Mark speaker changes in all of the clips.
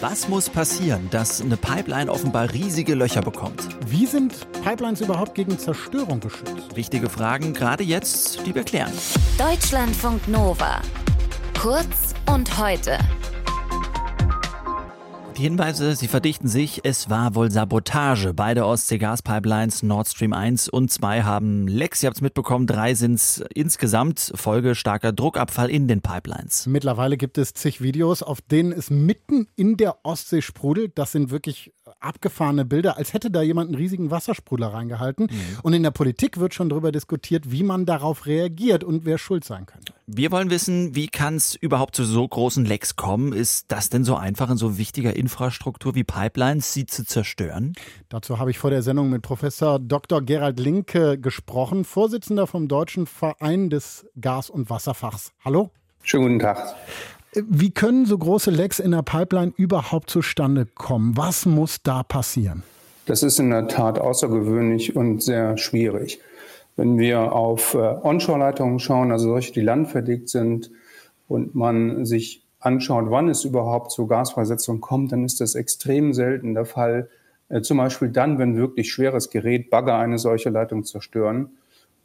Speaker 1: Was muss passieren, dass eine Pipeline offenbar riesige Löcher bekommt?
Speaker 2: Wie sind Pipelines überhaupt gegen Zerstörung geschützt?
Speaker 1: Wichtige Fragen, gerade jetzt, die wir klären.
Speaker 3: Deutschlandfunk Nova. Kurz und heute.
Speaker 1: Die Hinweise, sie verdichten sich. Es war wohl Sabotage. Beide Ostsee-Gaspipelines Nord Stream 1 und 2 haben Lecks. Ihr habt es mitbekommen, drei sind es insgesamt. Folge starker Druckabfall in den Pipelines.
Speaker 2: Mittlerweile gibt es zig Videos, auf denen es mitten in der Ostsee sprudelt. Das sind wirklich abgefahrene Bilder, als hätte da jemand einen riesigen Wassersprudler reingehalten. Mhm. Und in der Politik wird schon darüber diskutiert, wie man darauf reagiert und wer schuld sein könnte.
Speaker 1: Wir wollen wissen, wie kann es überhaupt zu so großen Lecks kommen? Ist das denn so einfach in so wichtiger Infrastruktur wie Pipelines, sie zu zerstören?
Speaker 2: Dazu habe ich vor der Sendung mit Professor Dr. Gerald Linke gesprochen, Vorsitzender vom Deutschen Verein des Gas- und Wasserfachs. Hallo?
Speaker 4: Schönen guten Tag.
Speaker 2: Wie können so große Lecks in der Pipeline überhaupt zustande kommen? Was muss da passieren?
Speaker 4: Das ist in der Tat außergewöhnlich und sehr schwierig. Wenn wir auf äh, Onshore-Leitungen schauen, also solche, die landverdickt sind, und man sich anschaut, wann es überhaupt zur Gasfreisetzung kommt, dann ist das extrem selten der Fall. Äh, zum Beispiel dann, wenn wirklich schweres Gerät, Bagger eine solche Leitung zerstören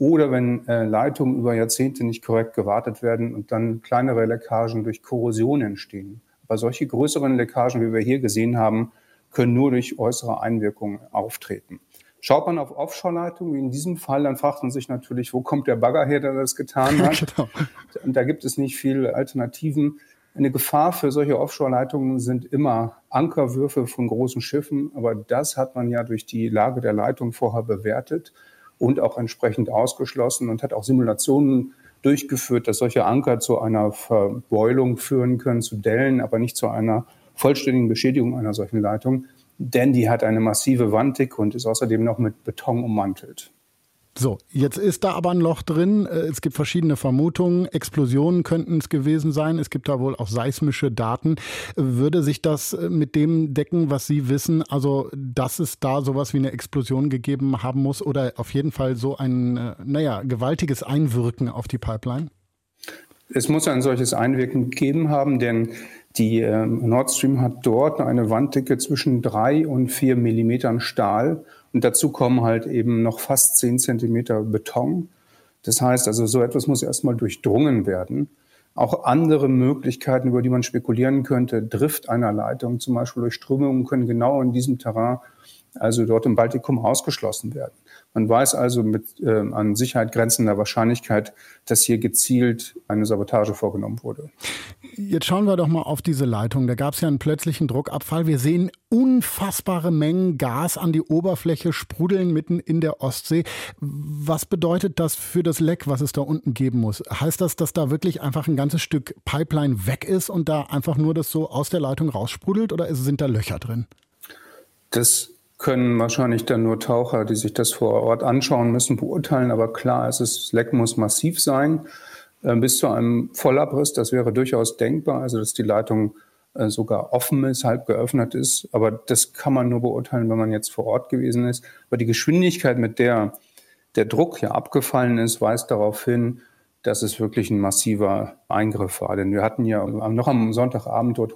Speaker 4: oder wenn äh, Leitungen über Jahrzehnte nicht korrekt gewartet werden und dann kleinere Leckagen durch Korrosion entstehen. Aber solche größeren Leckagen, wie wir hier gesehen haben, können nur durch äußere Einwirkungen auftreten. Schaut man auf Offshore-Leitungen, wie in diesem Fall, dann fragt man sich natürlich, wo kommt der Bagger her, der das getan hat? genau. Und da gibt es nicht viele Alternativen. Eine Gefahr für solche Offshore-Leitungen sind immer Ankerwürfe von großen Schiffen, aber das hat man ja durch die Lage der Leitung vorher bewertet und auch entsprechend ausgeschlossen und hat auch Simulationen durchgeführt, dass solche Anker zu einer Verbeulung führen können, zu Dellen, aber nicht zu einer vollständigen Beschädigung einer solchen Leitung, denn die hat eine massive Wanddicke und ist außerdem noch mit Beton ummantelt.
Speaker 2: So, jetzt ist da aber ein Loch drin. Äh, es gibt verschiedene Vermutungen. Explosionen könnten es gewesen sein. Es gibt da wohl auch seismische Daten. Würde sich das äh, mit dem decken, was Sie wissen? Also, dass es da sowas wie eine Explosion gegeben haben muss oder auf jeden Fall so ein, äh, naja, gewaltiges Einwirken auf die Pipeline?
Speaker 4: Es muss ein solches Einwirken gegeben haben, denn die Nord Stream hat dort eine Wanddicke zwischen drei und vier Millimetern Stahl und dazu kommen halt eben noch fast zehn Zentimeter Beton. Das heißt also, so etwas muss erstmal durchdrungen werden. Auch andere Möglichkeiten, über die man spekulieren könnte, Drift einer Leitung, zum Beispiel durch Strömungen, können genau in diesem Terrain, also dort im Baltikum, ausgeschlossen werden. Man weiß also mit äh, an Sicherheit grenzender Wahrscheinlichkeit, dass hier gezielt eine Sabotage vorgenommen wurde.
Speaker 2: Jetzt schauen wir doch mal auf diese Leitung. Da gab es ja einen plötzlichen Druckabfall. Wir sehen unfassbare Mengen Gas an die Oberfläche sprudeln mitten in der Ostsee. Was bedeutet das für das Leck, was es da unten geben muss? Heißt das, dass da wirklich einfach ein ganzes Stück Pipeline weg ist und da einfach nur das so aus der Leitung raussprudelt oder sind da Löcher drin?
Speaker 4: Das können wahrscheinlich dann nur Taucher, die sich das vor Ort anschauen müssen, beurteilen. Aber klar, es ist, das Leck muss massiv sein, äh, bis zu einem Vollabriss. Das wäre durchaus denkbar, also dass die Leitung äh, sogar offen ist, halb geöffnet ist. Aber das kann man nur beurteilen, wenn man jetzt vor Ort gewesen ist. Aber die Geschwindigkeit, mit der der Druck ja abgefallen ist, weist darauf hin, dass es wirklich ein massiver Eingriff war. Denn wir hatten ja noch am Sonntagabend dort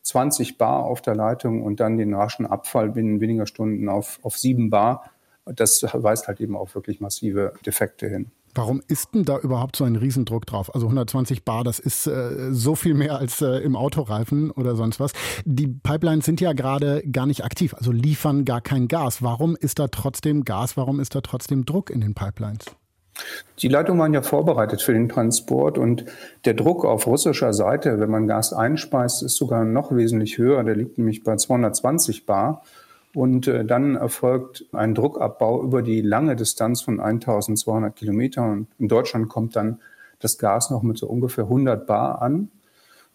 Speaker 4: 120 Bar auf der Leitung und dann den raschen Abfall binnen weniger Stunden auf, auf 7 Bar. Das weist halt eben auf wirklich massive Defekte hin.
Speaker 2: Warum ist denn da überhaupt so ein Riesendruck drauf? Also 120 Bar, das ist äh, so viel mehr als äh, im Autoreifen oder sonst was. Die Pipelines sind ja gerade gar nicht aktiv, also liefern gar kein Gas. Warum ist da trotzdem Gas? Warum ist da trotzdem Druck in den Pipelines?
Speaker 4: Die Leitungen waren ja vorbereitet für den Transport und der Druck auf russischer Seite, wenn man Gas einspeist, ist sogar noch wesentlich höher. Der liegt nämlich bei 220 Bar. Und äh, dann erfolgt ein Druckabbau über die lange Distanz von 1200 Kilometern. In Deutschland kommt dann das Gas noch mit so ungefähr 100 Bar an.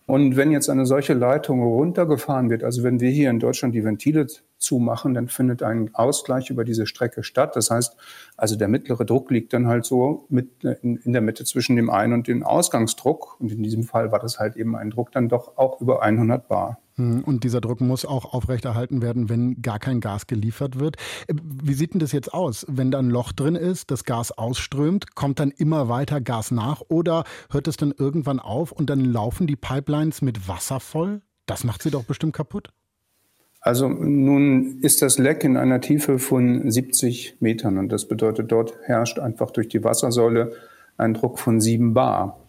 Speaker 4: Und wenn jetzt eine solche Leitung runtergefahren wird, also wenn wir hier in Deutschland die Ventile zumachen, dann findet ein Ausgleich über diese Strecke statt. Das heißt, also der mittlere Druck liegt dann halt so mit in, der Mitte zwischen dem Ein- und dem Ausgangsdruck. Und in diesem Fall war das halt eben ein Druck dann doch auch über 100 Bar.
Speaker 2: Hm, und dieser Druck muss auch aufrechterhalten werden, wenn gar kein Gas geliefert wird. Wie sieht denn das jetzt aus? Wenn da ein Loch drin ist, das Gas ausströmt, kommt dann immer weiter Gas nach oder hört es dann irgendwann auf und dann laufen die Pipelines mit Wasser voll? Das macht sie doch bestimmt kaputt.
Speaker 4: Also nun ist das Leck in einer Tiefe von 70 Metern und das bedeutet, dort herrscht einfach durch die Wassersäule ein Druck von 7 bar.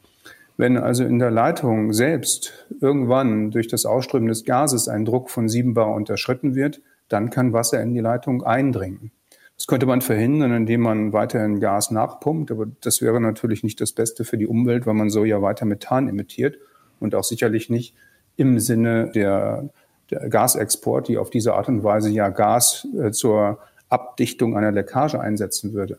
Speaker 4: Wenn also in der Leitung selbst irgendwann durch das Ausströmen des Gases ein Druck von 7 bar unterschritten wird, dann kann Wasser in die Leitung eindringen. Das könnte man verhindern, indem man weiterhin Gas nachpumpt, aber das wäre natürlich nicht das Beste für die Umwelt, weil man so ja weiter Methan emittiert und auch sicherlich nicht im Sinne der der Gasexport, die auf diese Art und Weise ja Gas äh, zur Abdichtung einer Leckage einsetzen würde.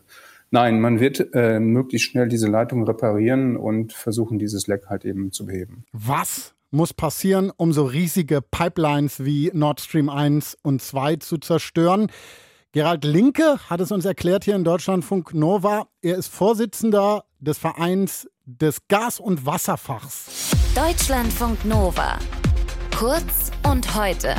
Speaker 4: Nein, man wird äh, möglichst schnell diese Leitung reparieren und versuchen, dieses Leck halt eben zu beheben.
Speaker 2: Was muss passieren, um so riesige Pipelines wie Nord Stream 1 und 2 zu zerstören? Gerald Linke hat es uns erklärt hier in Deutschlandfunk Nova. Er ist Vorsitzender des Vereins des Gas- und Wasserfachs.
Speaker 3: Deutschlandfunk Nova. Kurz und heute.